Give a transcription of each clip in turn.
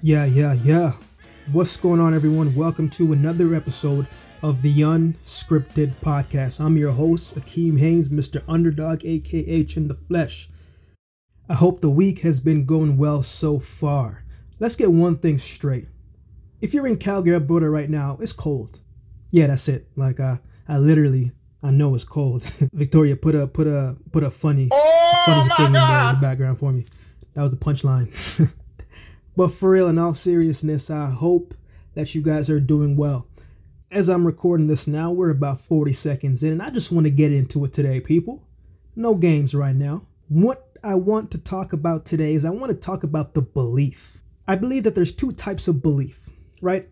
Yeah, yeah, yeah. What's going on, everyone? Welcome to another episode of the Unscripted Podcast. I'm your host, Akeem Haynes, Mr. Underdog, AKH in the Flesh. I hope the week has been going well so far. Let's get one thing straight. If you're in Calgary, Alberta right now, it's cold. Yeah, that's it. Like uh, I literally, I know it's cold. Victoria, put a put a put a funny, Oh funny thing in, there in the background for me. That was the punchline. but for real, in all seriousness, I hope that you guys are doing well. As I'm recording this now, we're about 40 seconds in, and I just want to get into it today, people. No games right now. What I want to talk about today is I want to talk about the belief. I believe that there's two types of belief, right?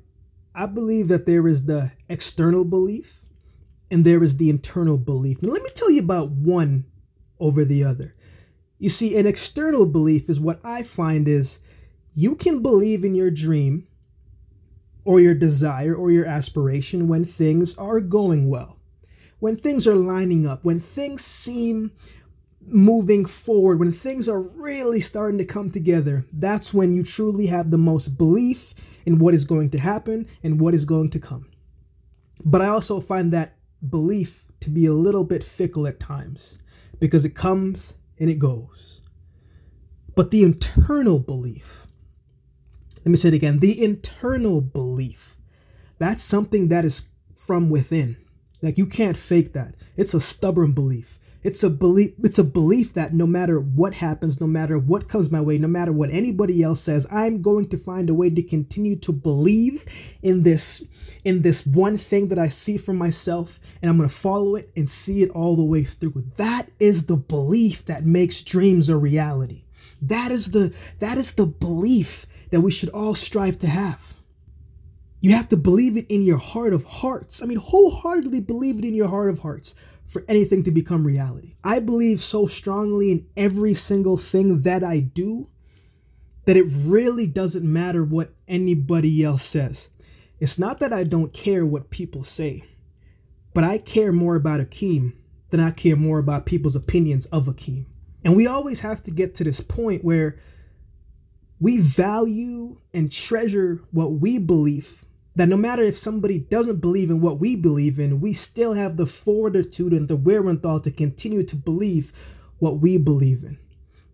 I believe that there is the external belief and there is the internal belief. Now, let me tell you about one over the other. You see, an external belief is what I find is you can believe in your dream or your desire or your aspiration when things are going well, when things are lining up, when things seem moving forward, when things are really starting to come together. That's when you truly have the most belief in what is going to happen and what is going to come. But I also find that belief to be a little bit fickle at times because it comes and it goes. But the internal belief, let me say it again the internal belief, that's something that is from within. Like you can't fake that. It's a stubborn belief. It's a belief it's a belief that no matter what happens, no matter what comes my way, no matter what anybody else says, I'm going to find a way to continue to believe in this in this one thing that I see for myself and I'm going to follow it and see it all the way through. That is the belief that makes dreams a reality. That is the that is the belief that we should all strive to have. You have to believe it in your heart of hearts. I mean, wholeheartedly believe it in your heart of hearts for anything to become reality. I believe so strongly in every single thing that I do that it really doesn't matter what anybody else says. It's not that I don't care what people say, but I care more about Akeem than I care more about people's opinions of Akeem. And we always have to get to this point where we value and treasure what we believe that no matter if somebody doesn't believe in what we believe in, we still have the fortitude and the wherewithal to continue to believe what we believe in.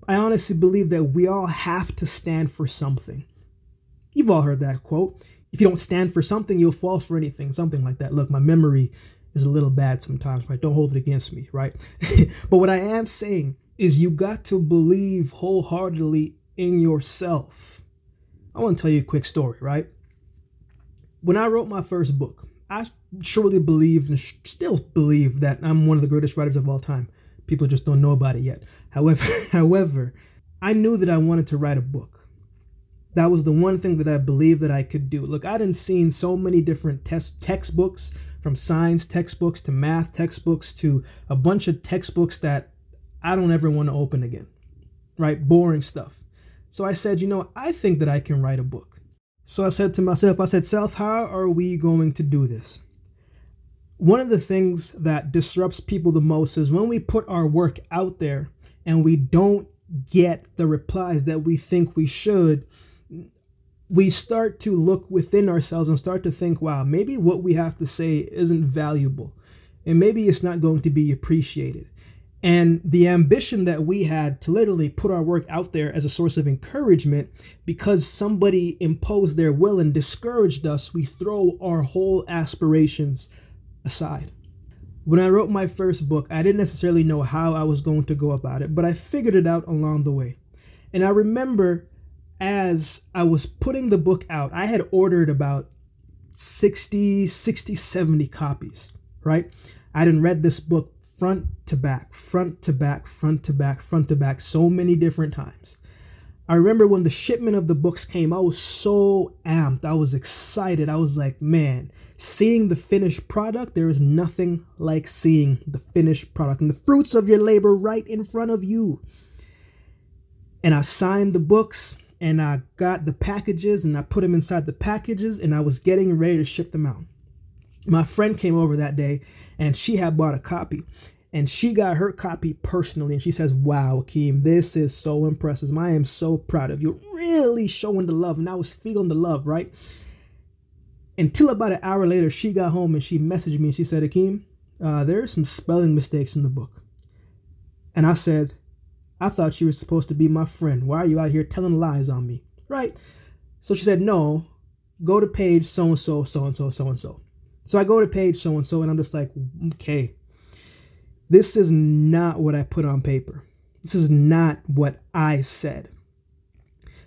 I honestly believe that we all have to stand for something. You've all heard that quote. If you don't stand for something, you'll fall for anything, something like that. Look, my memory is a little bad sometimes, right? Don't hold it against me, right? but what I am saying is you got to believe wholeheartedly in yourself. I want to tell you a quick story, right? When I wrote my first book, I surely believe and still believe that I'm one of the greatest writers of all time. People just don't know about it yet. However, however, I knew that I wanted to write a book. That was the one thing that I believed that I could do. Look, I didn't seen so many different test textbooks, from science textbooks to math textbooks to a bunch of textbooks that I don't ever want to open again. Right? Boring stuff. So I said, you know, I think that I can write a book. So I said to myself, I said, Self, how are we going to do this? One of the things that disrupts people the most is when we put our work out there and we don't get the replies that we think we should, we start to look within ourselves and start to think, wow, maybe what we have to say isn't valuable and maybe it's not going to be appreciated. And the ambition that we had to literally put our work out there as a source of encouragement because somebody imposed their will and discouraged us, we throw our whole aspirations aside. When I wrote my first book, I didn't necessarily know how I was going to go about it, but I figured it out along the way. And I remember as I was putting the book out, I had ordered about 60, 60, 70 copies, right? I hadn't read this book front to back, front to back, front to back, front to back, so many different times. I remember when the shipment of the books came, I was so amped. I was excited. I was like, man, seeing the finished product, there is nothing like seeing the finished product and the fruits of your labor right in front of you. And I signed the books and I got the packages and I put them inside the packages and I was getting ready to ship them out. My friend came over that day and she had bought a copy and she got her copy personally and she says, Wow, Akeem, this is so impressive. I am so proud of you. Really showing the love. And I was feeling the love, right? Until about an hour later, she got home and she messaged me and she said, Akeem, uh, there are some spelling mistakes in the book. And I said, I thought you were supposed to be my friend. Why are you out here telling lies on me? Right? So she said, No, go to page so and so, so and so, so and so. So I go to page so and so, and I'm just like, okay, this is not what I put on paper. This is not what I said.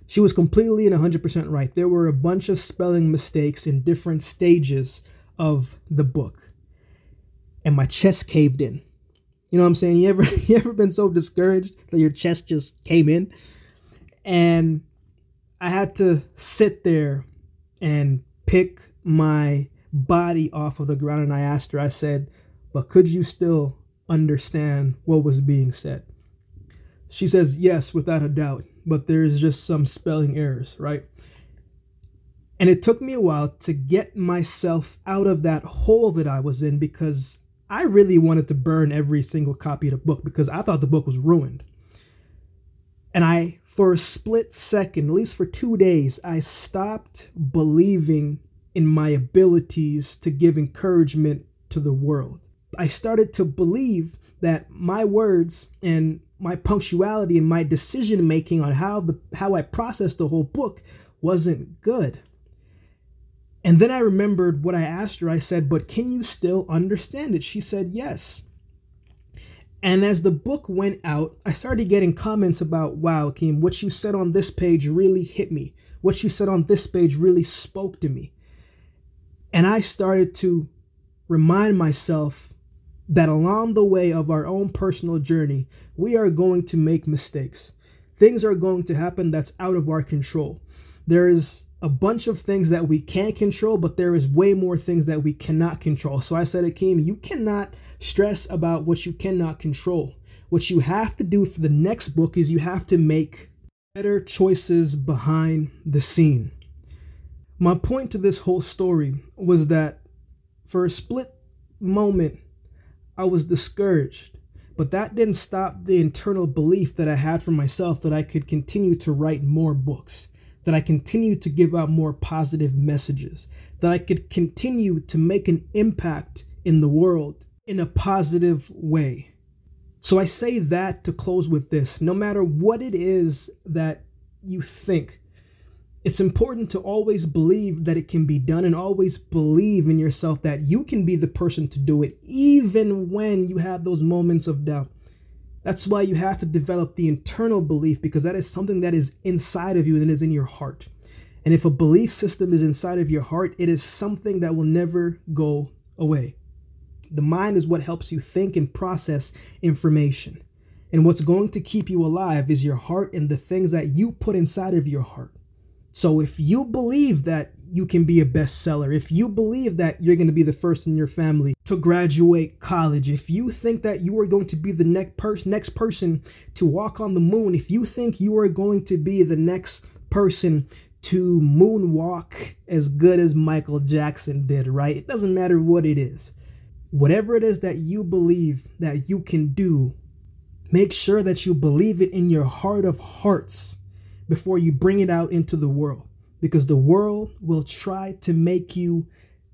She was completely and 100% right. There were a bunch of spelling mistakes in different stages of the book. And my chest caved in. You know what I'm saying? You ever you ever been so discouraged that your chest just came in? And I had to sit there and pick my body off of the ground and I asked her, I said, but could you still understand what was being said? She says, yes, without a doubt, but there's just some spelling errors, right? And it took me a while to get myself out of that hole that I was in because I really wanted to burn every single copy of the book because I thought the book was ruined. And I, for a split second, at least for two days, I stopped believing in my abilities to give encouragement to the world. I started to believe that my words and my punctuality and my decision making on how the how I processed the whole book wasn't good. And then I remembered what I asked her. I said, But can you still understand it? She said, Yes. And as the book went out, I started getting comments about, Wow, Akeem, what you said on this page really hit me. What you said on this page really spoke to me. And I started to remind myself that along the way of our own personal journey, we are going to make mistakes. Things are going to happen that's out of our control. There is a bunch of things that we can control, but there is way more things that we cannot control. So I said, Akeem, you cannot stress about what you cannot control. What you have to do for the next book is you have to make better choices behind the scene. My point to this whole story was that for a split moment, I was discouraged. But that didn't stop the internal belief that I had for myself that I could continue to write more books that I continue to give out more positive messages, that I could continue to make an impact in the world in a positive way. So I say that to close with this no matter what it is that you think, it's important to always believe that it can be done and always believe in yourself that you can be the person to do it, even when you have those moments of doubt. That's why you have to develop the internal belief because that is something that is inside of you and is in your heart. And if a belief system is inside of your heart, it is something that will never go away. The mind is what helps you think and process information. And what's going to keep you alive is your heart and the things that you put inside of your heart. So if you believe that you can be a bestseller, if you believe that you're going to be the first in your family to graduate college, if you think that you are going to be the next person next person to walk on the moon, if you think you are going to be the next person to moonwalk as good as Michael Jackson did, right? It doesn't matter what it is. Whatever it is that you believe that you can do, make sure that you believe it in your heart of hearts before you bring it out into the world because the world will try to make you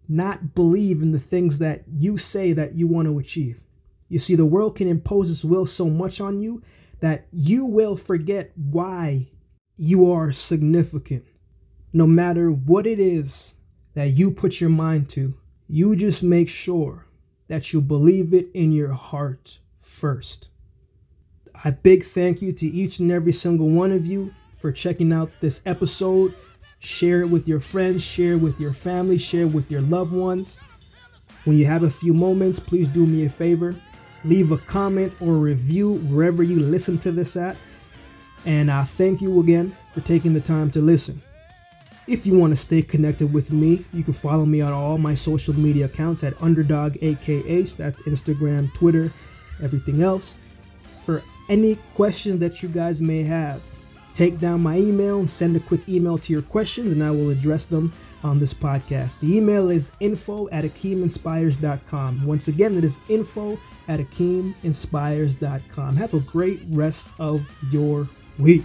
not believe in the things that you say that you want to achieve. You see, the world can impose its will so much on you that you will forget why you are significant. No matter what it is that you put your mind to, you just make sure that you believe it in your heart first. A big thank you to each and every single one of you for checking out this episode. Share it with your friends, share it with your family, share it with your loved ones. When you have a few moments, please do me a favor. Leave a comment or review wherever you listen to this at. And I thank you again for taking the time to listen. If you want to stay connected with me, you can follow me on all my social media accounts at Underdog AKH. That's Instagram, Twitter, everything else. For any questions that you guys may have, take down my email and send a quick email to your questions, and I will address them on this podcast. The email is info at akeeminspires.com. Once again, that is info at akeeminspires.com. Have a great rest of your week.